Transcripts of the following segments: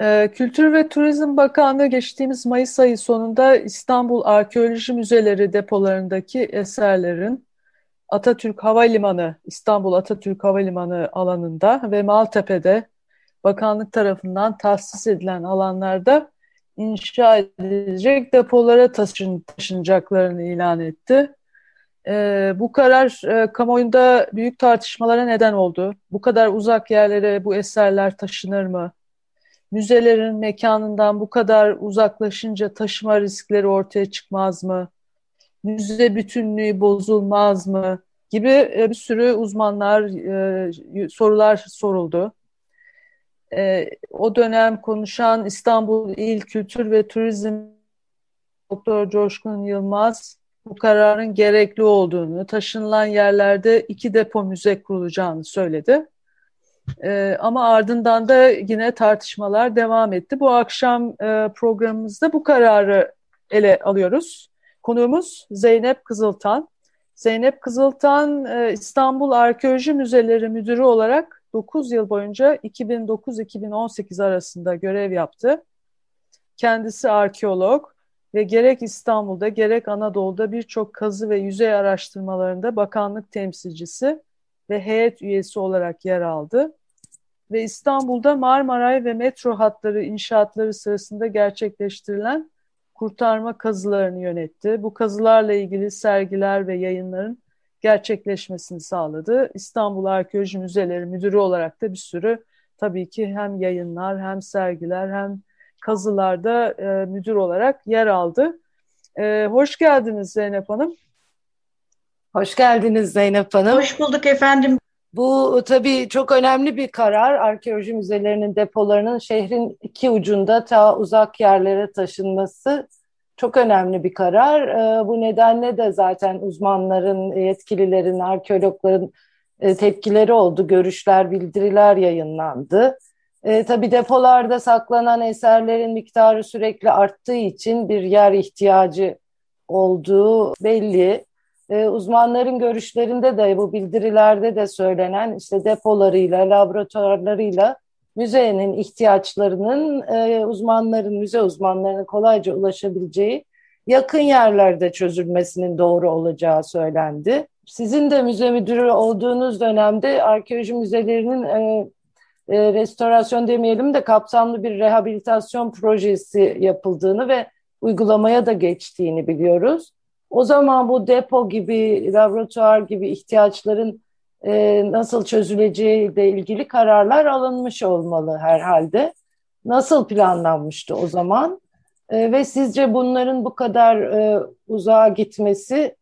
Ee, Kültür ve Turizm Bakanlığı geçtiğimiz Mayıs ayı sonunda İstanbul Arkeoloji Müzeleri depolarındaki eserlerin Atatürk Havalimanı, İstanbul Atatürk Havalimanı alanında ve Maltepe'de bakanlık tarafından tahsis edilen alanlarda inşa edilecek depolara taşın, taşınacaklarını ilan etti. Ee, bu karar e, kamuoyunda büyük tartışmalara neden oldu. Bu kadar uzak yerlere bu eserler taşınır mı? Müzelerin mekanından bu kadar uzaklaşınca taşıma riskleri ortaya çıkmaz mı? Müze bütünlüğü bozulmaz mı? Gibi e, bir sürü uzmanlar e, sorular soruldu. E, o dönem konuşan İstanbul İl Kültür ve Turizm Doktor Coşkun Yılmaz bu kararın gerekli olduğunu, taşınılan yerlerde iki depo müze kurulacağını söyledi. E, ama ardından da yine tartışmalar devam etti. Bu akşam e, programımızda bu kararı ele alıyoruz. Konuğumuz Zeynep Kızıltan. Zeynep Kızıltan e, İstanbul Arkeoloji Müzeleri Müdürü olarak 9 yıl boyunca 2009-2018 arasında görev yaptı. Kendisi arkeolog ve gerek İstanbul'da gerek Anadolu'da birçok kazı ve yüzey araştırmalarında bakanlık temsilcisi ve heyet üyesi olarak yer aldı ve İstanbul'da Marmaray ve metro hatları inşaatları sırasında gerçekleştirilen kurtarma kazılarını yönetti. Bu kazılarla ilgili sergiler ve yayınların gerçekleşmesini sağladı. İstanbul Arkeoloji Müzeleri Müdürü olarak da bir sürü tabii ki hem yayınlar hem sergiler hem kazılarda e, müdür olarak yer aldı. E, hoş geldiniz Zeynep Hanım. Hoş geldiniz Zeynep Hanım. Hoş bulduk efendim. Bu tabii çok önemli bir karar. Arkeoloji müzelerinin depolarının şehrin iki ucunda ta uzak yerlere taşınması çok önemli bir karar. Ee, bu nedenle de zaten uzmanların, yetkililerin, arkeologların e, tepkileri oldu. Görüşler, bildiriler yayınlandı. E, tabii depolarda saklanan eserlerin miktarı sürekli arttığı için bir yer ihtiyacı olduğu belli e, uzmanların görüşlerinde de bu bildirilerde de söylenen işte depolarıyla, laboratuvarlarıyla müzenin ihtiyaçlarının e, uzmanların, müze uzmanlarının kolayca ulaşabileceği yakın yerlerde çözülmesinin doğru olacağı söylendi. Sizin de müze müdürü olduğunuz dönemde arkeoloji müzelerinin e, e, restorasyon demeyelim de kapsamlı bir rehabilitasyon projesi yapıldığını ve uygulamaya da geçtiğini biliyoruz. O zaman bu depo gibi, laboratuvar gibi ihtiyaçların e, nasıl çözüleceği ile ilgili kararlar alınmış olmalı herhalde. Nasıl planlanmıştı o zaman? E, ve sizce bunların bu kadar e, uzağa gitmesi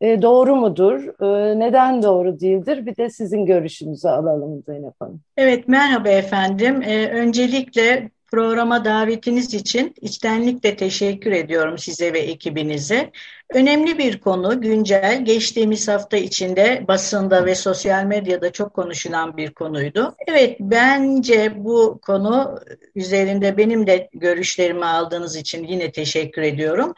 e, doğru mudur? E, neden doğru değildir? Bir de sizin görüşünüzü alalım Zeynep Hanım. Evet, merhaba efendim. E, öncelikle programa davetiniz için içtenlikle teşekkür ediyorum size ve ekibinize. Önemli bir konu, güncel, geçtiğimiz hafta içinde basında ve sosyal medyada çok konuşulan bir konuydu. Evet, bence bu konu üzerinde benim de görüşlerimi aldığınız için yine teşekkür ediyorum.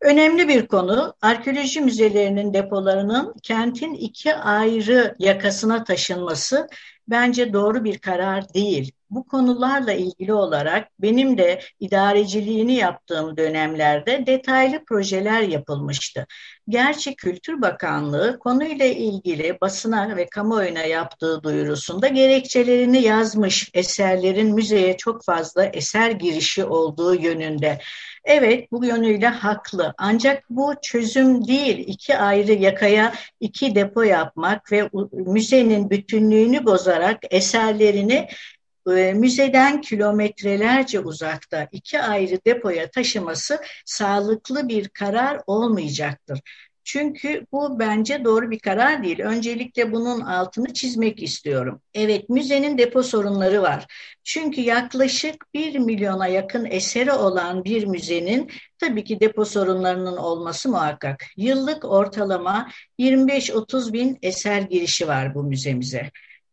Önemli bir konu, arkeoloji müzelerinin depolarının kentin iki ayrı yakasına taşınması bence doğru bir karar değil bu konularla ilgili olarak benim de idareciliğini yaptığım dönemlerde detaylı projeler yapılmıştı. Gerçi Kültür Bakanlığı konuyla ilgili basına ve kamuoyuna yaptığı duyurusunda gerekçelerini yazmış eserlerin müzeye çok fazla eser girişi olduğu yönünde. Evet bu yönüyle haklı ancak bu çözüm değil iki ayrı yakaya iki depo yapmak ve müzenin bütünlüğünü bozarak eserlerini müzeden kilometrelerce uzakta iki ayrı depoya taşıması sağlıklı bir karar olmayacaktır. Çünkü bu bence doğru bir karar değil. Öncelikle bunun altını çizmek istiyorum. Evet müzenin depo sorunları var. Çünkü yaklaşık 1 milyona yakın eseri olan bir müzenin tabii ki depo sorunlarının olması muhakkak. Yıllık ortalama 25-30 bin eser girişi var bu müzemize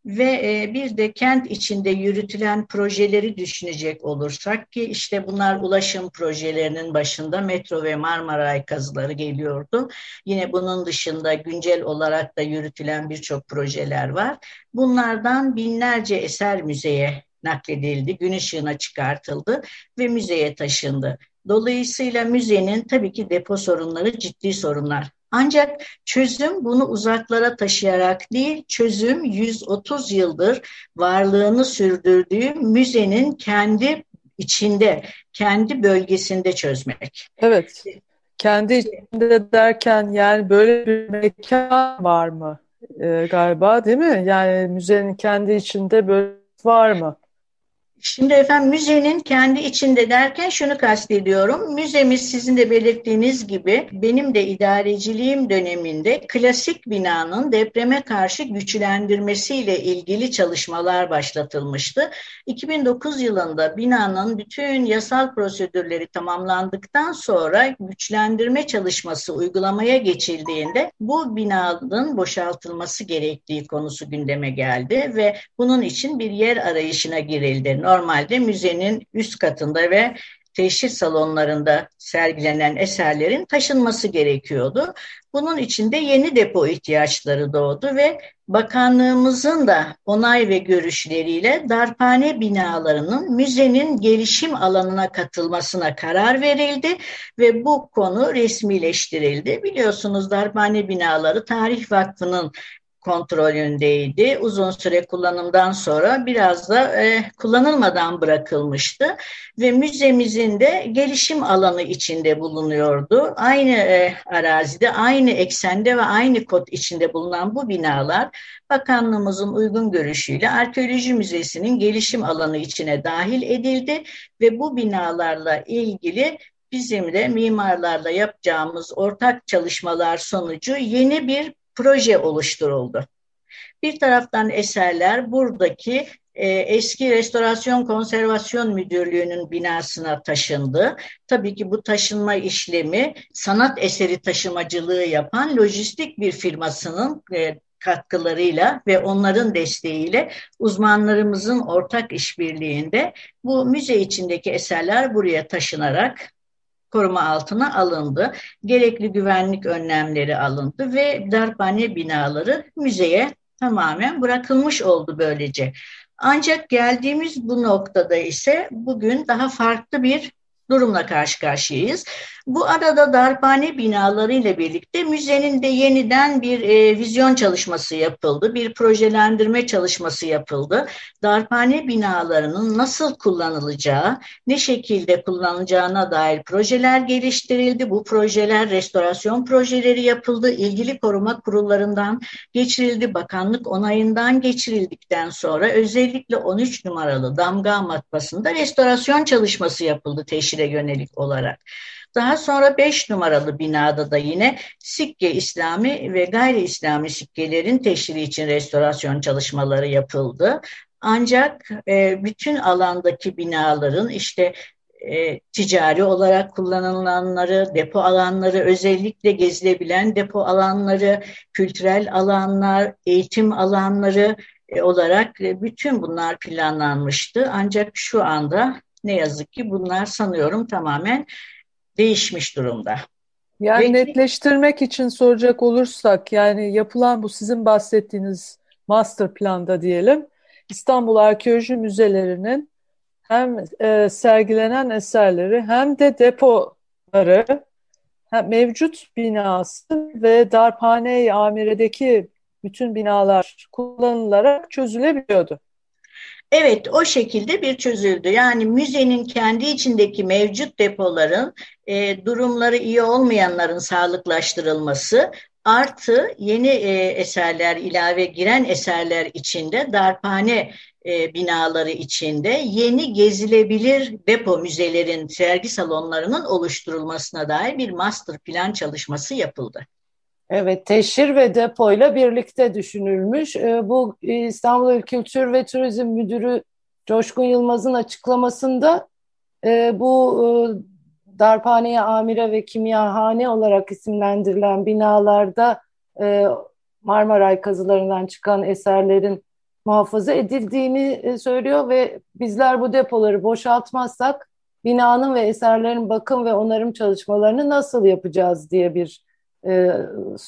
ve e, bir de kent içinde yürütülen projeleri düşünecek olursak ki işte bunlar ulaşım projelerinin başında metro ve Marmaray kazıları geliyordu. Yine bunun dışında güncel olarak da yürütülen birçok projeler var. Bunlardan binlerce eser müzeye nakledildi, gün ışığına çıkartıldı ve müzeye taşındı. Dolayısıyla müzenin tabii ki depo sorunları ciddi sorunlar. Ancak çözüm bunu uzaklara taşıyarak değil, çözüm 130 yıldır varlığını sürdürdüğü müzenin kendi içinde, kendi bölgesinde çözmek. Evet. Kendi içinde derken yani böyle bir mekan var mı ee, galiba değil mi? Yani müzenin kendi içinde böyle var mı? Şimdi efendim müzenin kendi içinde derken şunu kastediyorum. Müzemiz sizin de belirttiğiniz gibi benim de idareciliğim döneminde klasik binanın depreme karşı güçlendirmesiyle ilgili çalışmalar başlatılmıştı. 2009 yılında binanın bütün yasal prosedürleri tamamlandıktan sonra güçlendirme çalışması uygulamaya geçildiğinde bu binanın boşaltılması gerektiği konusu gündeme geldi ve bunun için bir yer arayışına girildi normalde müzenin üst katında ve teşhir salonlarında sergilenen eserlerin taşınması gerekiyordu. Bunun için de yeni depo ihtiyaçları doğdu ve bakanlığımızın da onay ve görüşleriyle darphane binalarının müzenin gelişim alanına katılmasına karar verildi ve bu konu resmileştirildi. Biliyorsunuz darphane binaları Tarih Vakfı'nın kontrolündeydi. Uzun süre kullanımdan sonra biraz da e, kullanılmadan bırakılmıştı ve müzemizin de gelişim alanı içinde bulunuyordu. Aynı e, arazide, aynı eksende ve aynı kod içinde bulunan bu binalar bakanlığımızın uygun görüşüyle Arkeoloji Müzesi'nin gelişim alanı içine dahil edildi ve bu binalarla ilgili bizim de mimarlarla yapacağımız ortak çalışmalar sonucu yeni bir proje oluşturuldu. Bir taraftan eserler buradaki e, eski Restorasyon Konservasyon Müdürlüğü'nün binasına taşındı. Tabii ki bu taşınma işlemi sanat eseri taşımacılığı yapan lojistik bir firmasının e, katkılarıyla ve onların desteğiyle uzmanlarımızın ortak işbirliğinde bu müze içindeki eserler buraya taşınarak koruma altına alındı. Gerekli güvenlik önlemleri alındı ve darphane binaları müzeye tamamen bırakılmış oldu böylece. Ancak geldiğimiz bu noktada ise bugün daha farklı bir durumla karşı karşıyayız. Bu arada darphane binaları ile birlikte müzenin de yeniden bir e, vizyon çalışması yapıldı, bir projelendirme çalışması yapıldı. Darphane binalarının nasıl kullanılacağı, ne şekilde kullanılacağına dair projeler geliştirildi. Bu projeler restorasyon projeleri yapıldı, ilgili koruma kurullarından geçirildi, bakanlık onayından geçirildikten sonra özellikle 13 numaralı damga matbasında restorasyon çalışması yapıldı teşhire yönelik olarak. Daha sonra 5 numaralı binada da yine sikke İslami ve gayri İslami sikkelerin teşhiri için restorasyon çalışmaları yapıldı. Ancak e, bütün alandaki binaların işte e, ticari olarak kullanılanları, depo alanları, özellikle gezilebilen depo alanları, kültürel alanlar, eğitim alanları e, olarak e, bütün bunlar planlanmıştı. Ancak şu anda ne yazık ki bunlar sanıyorum tamamen değişmiş durumda. Yani Ve, netleştirmek için soracak olursak yani yapılan bu sizin bahsettiğiniz master planda diyelim İstanbul Arkeoloji Müzelerinin hem e, sergilenen eserleri hem de depoları hem mevcut binası ve darphane-i amiredeki bütün binalar kullanılarak çözülebiliyordu. Evet, o şekilde bir çözüldü. Yani müzenin kendi içindeki mevcut depoların e, durumları iyi olmayanların sağlıklaştırılması artı yeni e, eserler ilave giren eserler içinde darphane e, binaları içinde yeni gezilebilir depo müzelerin sergi salonlarının oluşturulmasına dair bir master plan çalışması yapıldı. Evet, teşhir ve depoyla birlikte düşünülmüş. Ee, bu e, İstanbul Kültür ve Turizm Müdürü Coşkun Yılmaz'ın açıklamasında e, bu e, darphaneye amire ve kimyahane olarak isimlendirilen binalarda Marmaray kazılarından çıkan eserlerin muhafaza edildiğini söylüyor ve bizler bu depoları boşaltmazsak binanın ve eserlerin bakım ve onarım çalışmalarını nasıl yapacağız diye bir e,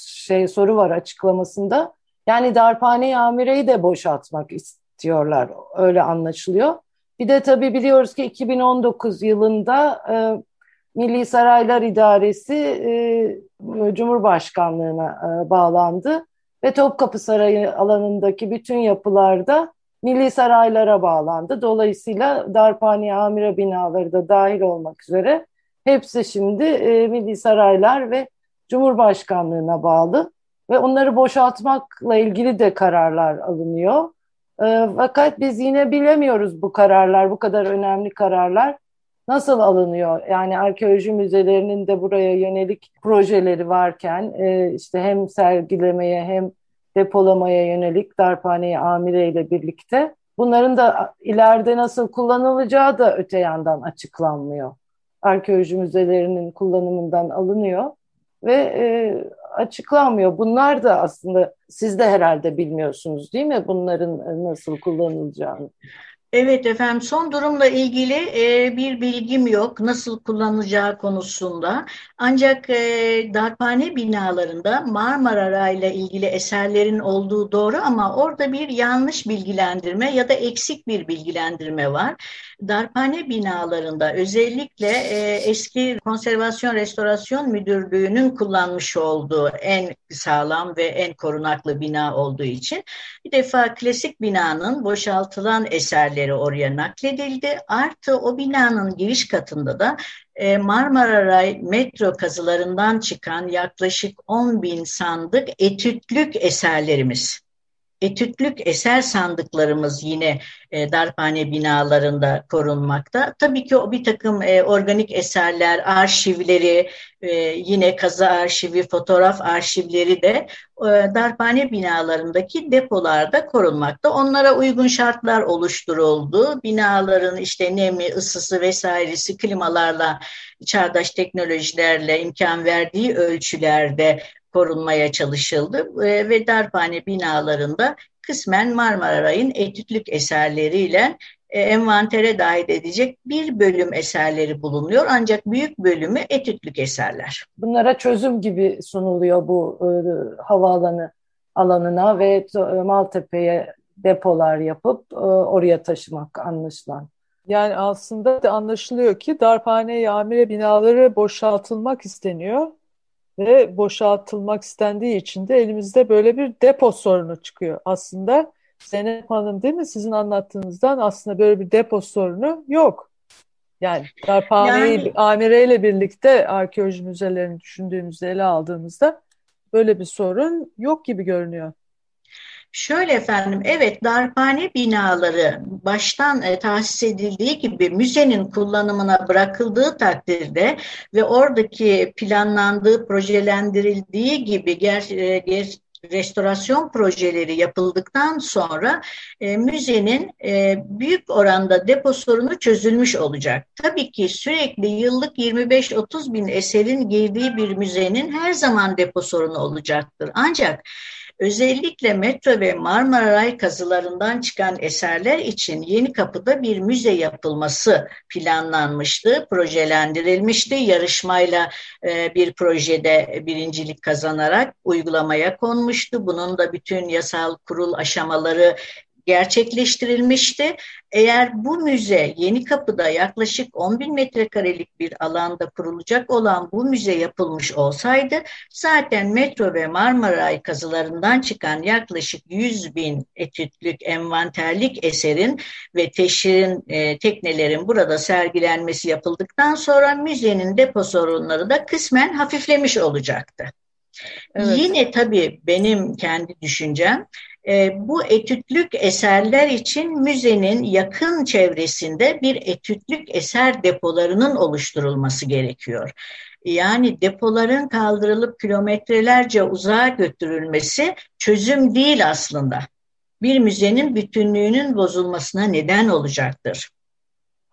şey soru var açıklamasında. Yani darphane amireyi de boşaltmak istiyorlar. Öyle anlaşılıyor. Bir de tabii biliyoruz ki 2019 yılında e, Milli Saraylar İdaresi e, Cumhurbaşkanlığına e, bağlandı ve Topkapı Sarayı alanındaki bütün yapılarda Milli Saraylara bağlandı. Dolayısıyla darphane amire binaları da dahil olmak üzere hepsi şimdi e, Milli Saraylar ve Cumhurbaşkanlığına bağlı ve onları boşaltmakla ilgili de kararlar alınıyor. E, fakat biz yine bilemiyoruz bu kararlar, bu kadar önemli kararlar nasıl alınıyor? Yani arkeoloji müzelerinin de buraya yönelik projeleri varken e, işte hem sergilemeye hem depolamaya yönelik darphaneye amireyle birlikte bunların da ileride nasıl kullanılacağı da öte yandan açıklanmıyor. Arkeoloji müzelerinin kullanımından alınıyor ve e, açıklanmıyor. Bunlar da aslında siz de herhalde bilmiyorsunuz değil mi bunların nasıl kullanılacağını? Evet efendim son durumla ilgili e, bir bilgim yok nasıl kullanılacağı konusunda. Ancak e, darphane binalarında Marmara ile ilgili eserlerin olduğu doğru ama orada bir yanlış bilgilendirme ya da eksik bir bilgilendirme var. Darphane binalarında özellikle e, eski konservasyon restorasyon müdürlüğünün kullanmış olduğu en sağlam ve en korunaklı bina olduğu için bir defa klasik binanın boşaltılan eserleri oraya nakledildi. Artı o binanın giriş katında da e, Marmara Ray metro kazılarından çıkan yaklaşık 10 bin sandık etütlük eserlerimiz etütlük eser sandıklarımız yine e, darphane binalarında korunmakta. Tabii ki o bir takım e, organik eserler, arşivleri, e, yine kazı arşivi, fotoğraf arşivleri de e, darphane binalarındaki depolarda korunmakta. Onlara uygun şartlar oluşturuldu. Binaların işte nemi, ısısı vesairesi klimalarla, çağdaş teknolojilerle imkan verdiği ölçülerde korunmaya çalışıldı e, ve darphane binalarında kısmen Marmaray'ın etütlük eserleriyle e, envantere dahil edecek bir bölüm eserleri bulunuyor. Ancak büyük bölümü etütlük eserler. Bunlara çözüm gibi sunuluyor bu e, havaalanı alanına ve e, Maltepe'ye depolar yapıp e, oraya taşımak anlaşılan. Yani aslında da anlaşılıyor ki darphane yamire binaları boşaltılmak isteniyor ve boşaltılmak istendiği için de elimizde böyle bir depo sorunu çıkıyor. Aslında Zeynep Hanım değil mi sizin anlattığınızdan aslında böyle bir depo sorunu yok. Yani darphaneyi yani, amireyle birlikte arkeoloji müzelerini düşündüğümüzde ele aldığımızda böyle bir sorun yok gibi görünüyor. Şöyle efendim, evet darphane binaları baştan e, tahsis edildiği gibi müzenin kullanımına bırakıldığı takdirde ve oradaki planlandığı, projelendirildiği gibi ger, e, ger, restorasyon projeleri yapıldıktan sonra e, müzenin e, büyük oranda depo sorunu çözülmüş olacak. Tabii ki sürekli yıllık 25-30 bin eserin girdiği bir müzenin her zaman depo sorunu olacaktır. Ancak Özellikle metro ve Marmaray kazılarından çıkan eserler için Yeni Kapı'da bir müze yapılması planlanmıştı, projelendirilmişti. Yarışmayla e, bir projede birincilik kazanarak uygulamaya konmuştu. Bunun da bütün yasal kurul aşamaları gerçekleştirilmişti. Eğer bu müze Yeni Kapı'da yaklaşık 10 bin metrekarelik bir alanda kurulacak olan bu müze yapılmış olsaydı zaten metro ve Marmaray kazılarından çıkan yaklaşık 100 bin etütlük envanterlik eserin ve teşhirin e, teknelerin burada sergilenmesi yapıldıktan sonra müzenin depo sorunları da kısmen hafiflemiş olacaktı. Evet. Yine tabii benim kendi düşüncem e, bu etütlük eserler için müzenin yakın çevresinde bir etütlük eser depolarının oluşturulması gerekiyor. Yani depoların kaldırılıp kilometrelerce uzağa götürülmesi çözüm değil aslında. Bir müzenin bütünlüğünün bozulmasına neden olacaktır.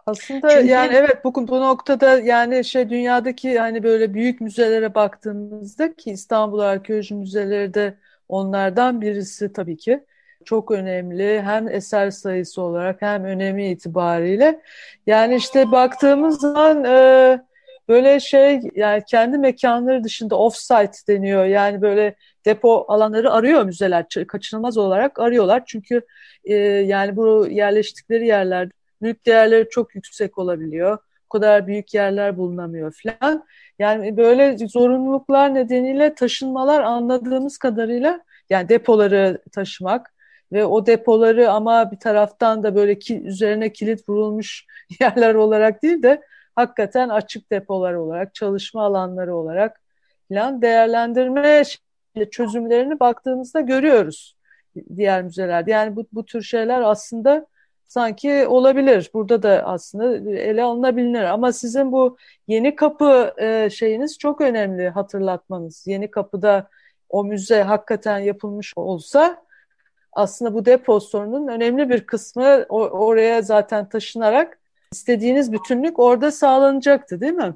Aslında Çünkü, yani evet bu, bu noktada yani şey dünyadaki hani böyle büyük müzelere baktığımızda ki İstanbul Arkeoloji Müzeleri de onlardan birisi tabii ki çok önemli hem eser sayısı olarak hem önemi itibariyle. Yani işte baktığımız zaman e, böyle şey yani kendi mekanları dışında off-site deniyor. Yani böyle depo alanları arıyor müzeler kaçınılmaz olarak arıyorlar. Çünkü e, yani bu yerleştikleri yerlerde mülk değerleri çok yüksek olabiliyor. O kadar büyük yerler bulunamıyor falan. Yani böyle zorunluluklar nedeniyle taşınmalar anladığımız kadarıyla yani depoları taşımak ve o depoları ama bir taraftan da böyle ki, üzerine kilit vurulmuş yerler olarak değil de hakikaten açık depolar olarak, çalışma alanları olarak falan değerlendirme çözümlerini baktığımızda görüyoruz diğer müzelerde. Yani bu, bu tür şeyler aslında sanki olabilir. Burada da aslında ele alınabilir. Ama sizin bu yeni kapı e, şeyiniz çok önemli hatırlatmanız. Yeni kapıda o müze hakikaten yapılmış olsa aslında bu depo sorunun önemli bir kısmı oraya zaten taşınarak istediğiniz bütünlük orada sağlanacaktı değil mi?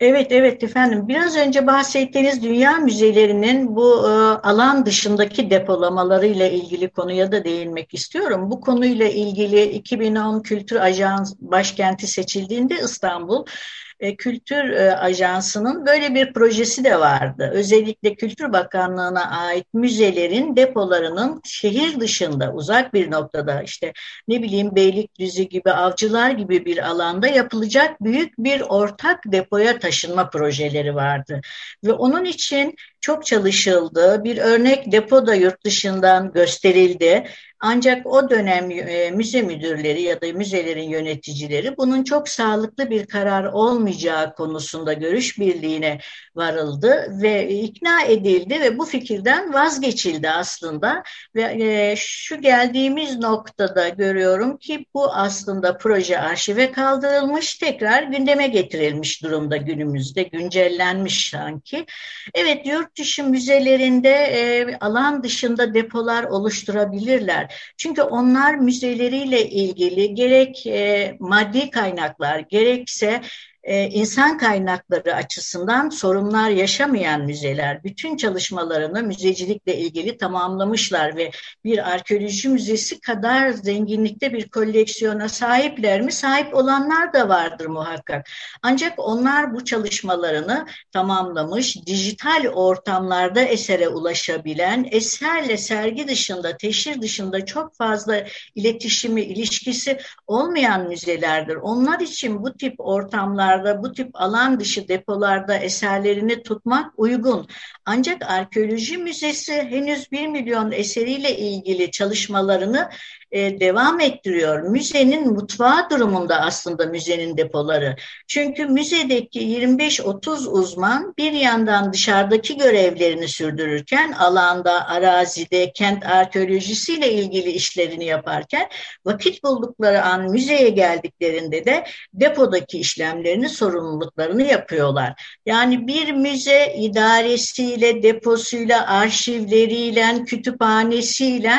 Evet, evet efendim. Biraz önce bahsettiğiniz dünya müzelerinin bu e, alan dışındaki depolamalarıyla ilgili konuya da değinmek istiyorum. Bu konuyla ilgili 2010 Kültür Ajans başkenti seçildiğinde İstanbul e, Kültür e, Ajansı'nın böyle bir projesi de vardı. Özellikle Kültür Bakanlığı'na ait müzelerin depolarının şehir dışında uzak bir noktada işte ne bileyim Beylikdüzü gibi avcılar gibi bir alanda yapılacak büyük bir ortak depoya taşınma projeleri vardı. Ve onun için çok çalışıldı. Bir örnek depo da yurt dışından gösterildi. Ancak o dönem e, müze müdürleri ya da müzelerin yöneticileri bunun çok sağlıklı bir karar olmayacağı konusunda görüş birliğine varıldı ve ikna edildi ve bu fikirden vazgeçildi aslında. Ve e, şu geldiğimiz noktada görüyorum ki bu aslında proje arşive kaldırılmış, tekrar gündeme getirilmiş durumda günümüzde, güncellenmiş sanki. Evet yurt dışı müzelerinde e, alan dışında depolar oluşturabilirler. Çünkü onlar müzeleriyle ilgili gerek e, maddi kaynaklar gerekse e, insan kaynakları açısından sorunlar yaşamayan müzeler bütün çalışmalarını müzecilikle ilgili tamamlamışlar ve bir arkeoloji müzesi kadar zenginlikte bir koleksiyona sahipler mi? Sahip olanlar da vardır muhakkak. Ancak onlar bu çalışmalarını tamamlamış, dijital ortamlarda esere ulaşabilen, eserle sergi dışında, teşhir dışında çok fazla iletişimi, ilişkisi olmayan müzelerdir. Onlar için bu tip ortamlar depolarda, bu tip alan dışı depolarda eserlerini tutmak uygun. Ancak arkeoloji müzesi henüz bir milyon eseriyle ilgili çalışmalarını e, devam ettiriyor. Müzenin mutfağı durumunda aslında müzenin depoları. Çünkü müzedeki 25-30 uzman bir yandan dışarıdaki görevlerini sürdürürken alanda, arazide, kent arkeolojisiyle ilgili işlerini yaparken vakit buldukları an müzeye geldiklerinde de depodaki işlemlerini, sorumluluklarını yapıyorlar. Yani bir müze idaresiyle, deposuyla, arşivleriyle, kütüphanesiyle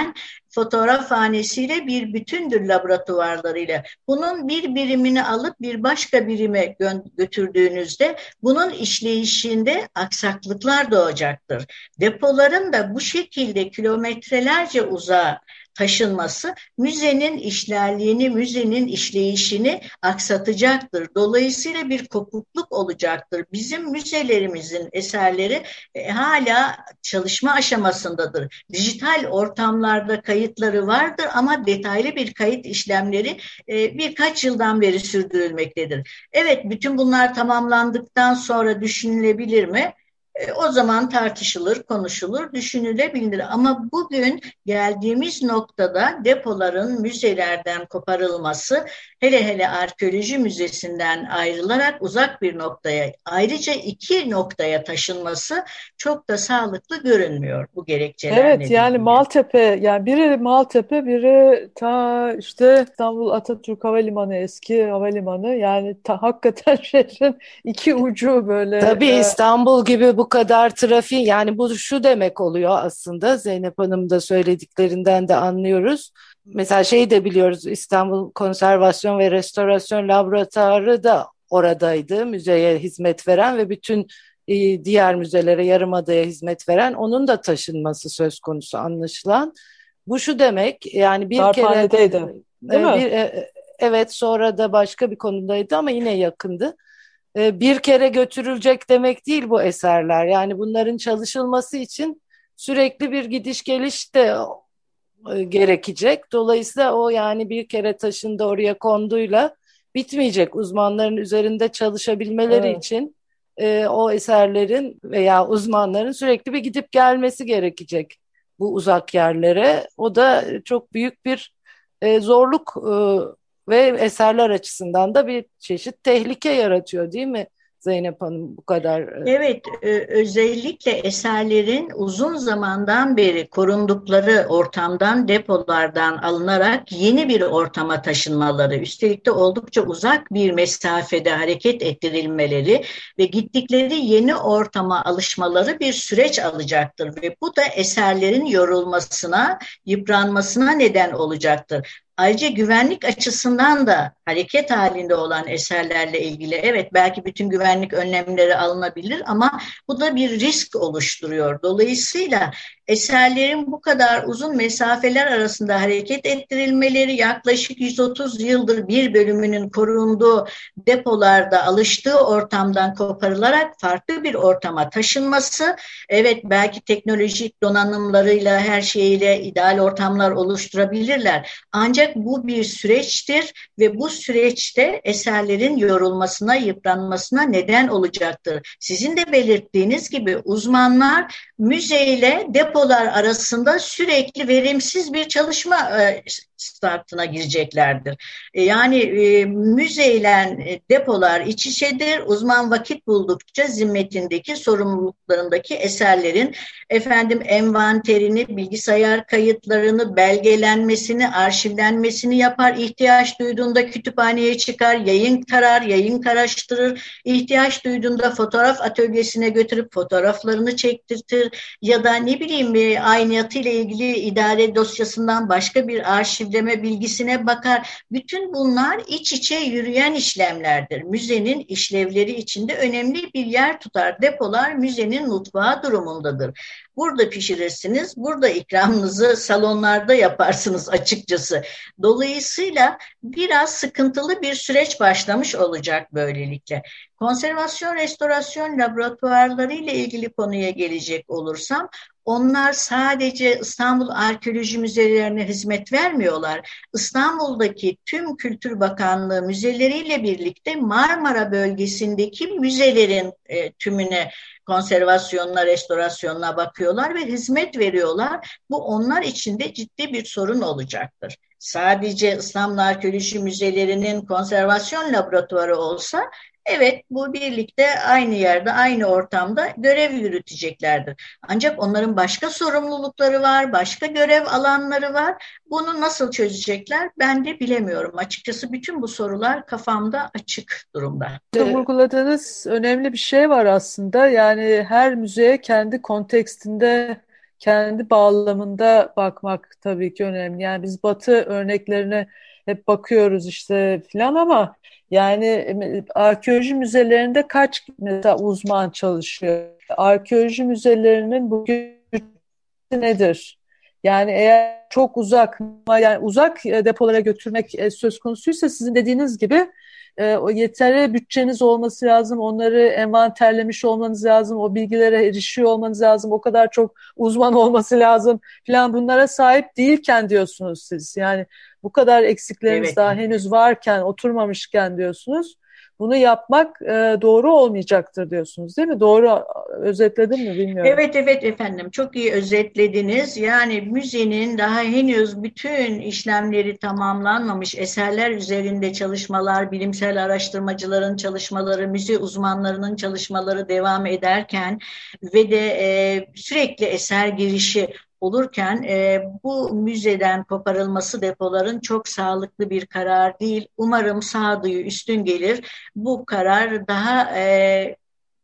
fotoğraf hanesiyle bir bütündür laboratuvarlarıyla. Bunun bir birimini alıp bir başka birime götürdüğünüzde bunun işleyişinde aksaklıklar doğacaktır. Depoların da bu şekilde kilometrelerce uzağa taşınması müzenin işlerliğini, müzenin işleyişini aksatacaktır. Dolayısıyla bir kopukluk olacaktır. Bizim müzelerimizin eserleri e, hala çalışma aşamasındadır. Dijital ortamlarda kayıtları vardır ama detaylı bir kayıt işlemleri e, birkaç yıldan beri sürdürülmektedir. Evet bütün bunlar tamamlandıktan sonra düşünülebilir mi? E, o zaman tartışılır, konuşulur, düşünülebilir. Ama bugün geldiğimiz noktada depoların müzelerden koparılması, hele hele arkeoloji müzesinden ayrılarak uzak bir noktaya, ayrıca iki noktaya taşınması çok da sağlıklı görünmüyor bu gerekçeler Evet nedeniyle. yani Maltepe, yani biri Maltepe, biri ta işte İstanbul Atatürk Havalimanı eski havalimanı. Yani ta, hakikaten şehrin iki ucu böyle. Tabii e, İstanbul gibi bu kadar trafiği yani bu şu demek oluyor aslında Zeynep Hanım da söylediklerinden de anlıyoruz. Mesela şeyi de biliyoruz İstanbul Konservasyon ve Restorasyon Laboratuvarı da oradaydı müzeye hizmet veren ve bütün e, diğer müzelere Yarımada'ya hizmet veren onun da taşınması söz konusu anlaşılan. Bu şu demek yani bir kere değil e, mi? bir, e, evet sonra da başka bir konudaydı ama yine yakındı. E, bir kere götürülecek demek değil bu eserler. Yani bunların çalışılması için sürekli bir gidiş geliş de e, gerekecek. Dolayısıyla o yani bir kere taşındı oraya konduyla bitmeyecek. Uzmanların üzerinde çalışabilmeleri Evet. için e, o eserlerin veya uzmanların sürekli bir gidip gelmesi gerekecek bu uzak yerlere. O da çok büyük bir e, zorluk e, ve eserler açısından da bir çeşit tehlike yaratıyor değil mi Zeynep Hanım bu kadar? e, Evet, e, özellikle eserlerin uzun zamandan beri korundukları ortamdan, depolardan alınarak yeni bir ortama taşınmaları, üstelik de oldukça uzak bir mesafede hareket ettirilmeleri ve gittikleri yeni ortama alışmaları bir süreç alacaktır ve bu da eserlerin yorulmasına, yıpranmasına neden olacaktır. Ayrıca güvenlik açısından da hareket halinde olan eserlerle ilgili evet belki bütün güvenlik önlemleri alınabilir ama bu da bir risk oluşturuyor. Dolayısıyla eserlerin bu kadar uzun mesafeler arasında hareket ettirilmeleri yaklaşık 130 yıldır bir bölümünün korunduğu depolarda alıştığı ortamdan koparılarak farklı bir ortama taşınması evet belki teknolojik donanımlarıyla her şeyiyle ideal ortamlar oluşturabilirler. Ancak bu bir süreçtir ve bu süreçte eserlerin yorulmasına, yıpranmasına neden olacaktır. Sizin de belirttiğiniz gibi uzmanlar müzeyle depolar arasında sürekli verimsiz bir çalışma e, startına gireceklerdir. E, Yani e, müzeyle e, depolar iç içedir. Uzman vakit buldukça zimmetindeki sorumluluklarındaki eserlerin efendim envanterini, bilgisayar kayıtlarını, belgelenmesini, arşivlenmesini yapar. İhtiyaç duyduğunda kütüphaneye çıkar, yayın tarar, yayın karaştırır. İhtiyaç duyduğunda fotoğraf atölyesine götürüp fotoğraflarını çektirtir ya da ne bileyim e, aynatıyla ilgili idare dosyasından başka bir arşivleme bilgisine bakar. Bütün bunlar iç içe yürüyen işlemlerdir. Müzenin işlevleri içinde önemli bir yer tutar. Depolar müzenin mutfağı durumundadır. Burada pişirirsiniz, burada ikramınızı salonlarda yaparsınız açıkçası. Dolayısıyla biraz sıkıntılı bir süreç başlamış olacak böylelikle. Konservasyon restorasyon laboratuvarları ile ilgili konuya gelecek olursam, onlar sadece İstanbul Arkeoloji Müzelerine hizmet vermiyorlar. İstanbul'daki tüm Kültür Bakanlığı müzeleriyle birlikte Marmara bölgesindeki müzelerin e, tümüne konservasyonuna, restorasyonuna bakıyorlar ve hizmet veriyorlar. Bu onlar için de ciddi bir sorun olacaktır. Sadece İstanbul Arkeoloji Müzelerinin konservasyon laboratuvarı olsa Evet, bu birlikte aynı yerde, aynı ortamda görev yürüteceklerdir. Ancak onların başka sorumlulukları var, başka görev alanları var. Bunu nasıl çözecekler ben de bilemiyorum. Açıkçası bütün bu sorular kafamda açık durumda. Vurguladığınız önemli bir şey var aslında. Yani her müzeye kendi kontekstinde, kendi bağlamında bakmak tabii ki önemli. Yani biz Batı örneklerine hep bakıyoruz işte filan ama yani arkeoloji müzelerinde kaç mesela uzman çalışıyor? Arkeoloji müzelerinin bugün nedir? Yani eğer çok uzak, yani uzak depolara götürmek söz konusuysa sizin dediğiniz gibi o yeterli bütçeniz olması lazım, onları envanterlemiş olmanız lazım, o bilgilere erişiyor olmanız lazım, o kadar çok uzman olması lazım falan bunlara sahip değilken diyorsunuz siz. Yani bu kadar eksikleriniz Evet. daha henüz varken, oturmamışken diyorsunuz. bunu yapmak e, doğru olmayacaktır diyorsunuz değil mi? Doğru özetledim mi bilmiyorum. Evet evet efendim çok iyi özetlediniz. Yani müzenin daha henüz bütün işlemleri tamamlanmamış eserler üzerinde çalışmalar, bilimsel araştırmacıların çalışmaları, müze uzmanlarının çalışmaları devam ederken ve de e, sürekli eser girişi olurken e, bu müzeden koparılması depoların çok sağlıklı bir karar değil. Umarım sağduyu üstün gelir. Bu karar daha e,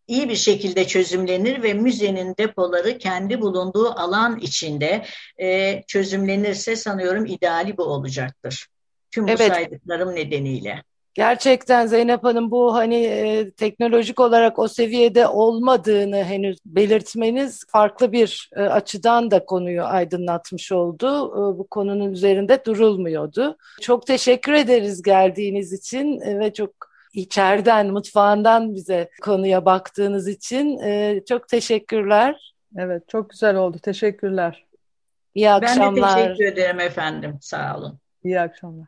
iyi bir şekilde çözümlenir ve müzenin depoları kendi bulunduğu alan içinde e, çözümlenirse sanıyorum ideali bu olacaktır. Tüm bu evet. saydıklarım nedeniyle. Gerçekten Zeynep Hanım bu hani e, teknolojik olarak o seviyede olmadığını henüz belirtmeniz farklı bir e, açıdan da konuyu aydınlatmış oldu. E, bu konunun üzerinde durulmuyordu. Çok teşekkür ederiz geldiğiniz için e, ve çok içeriden, mutfağından bize konuya baktığınız için e, çok teşekkürler. Evet, çok güzel oldu. Teşekkürler. İyi akşamlar. Ben de teşekkür ederim efendim. Sağ olun. İyi akşamlar.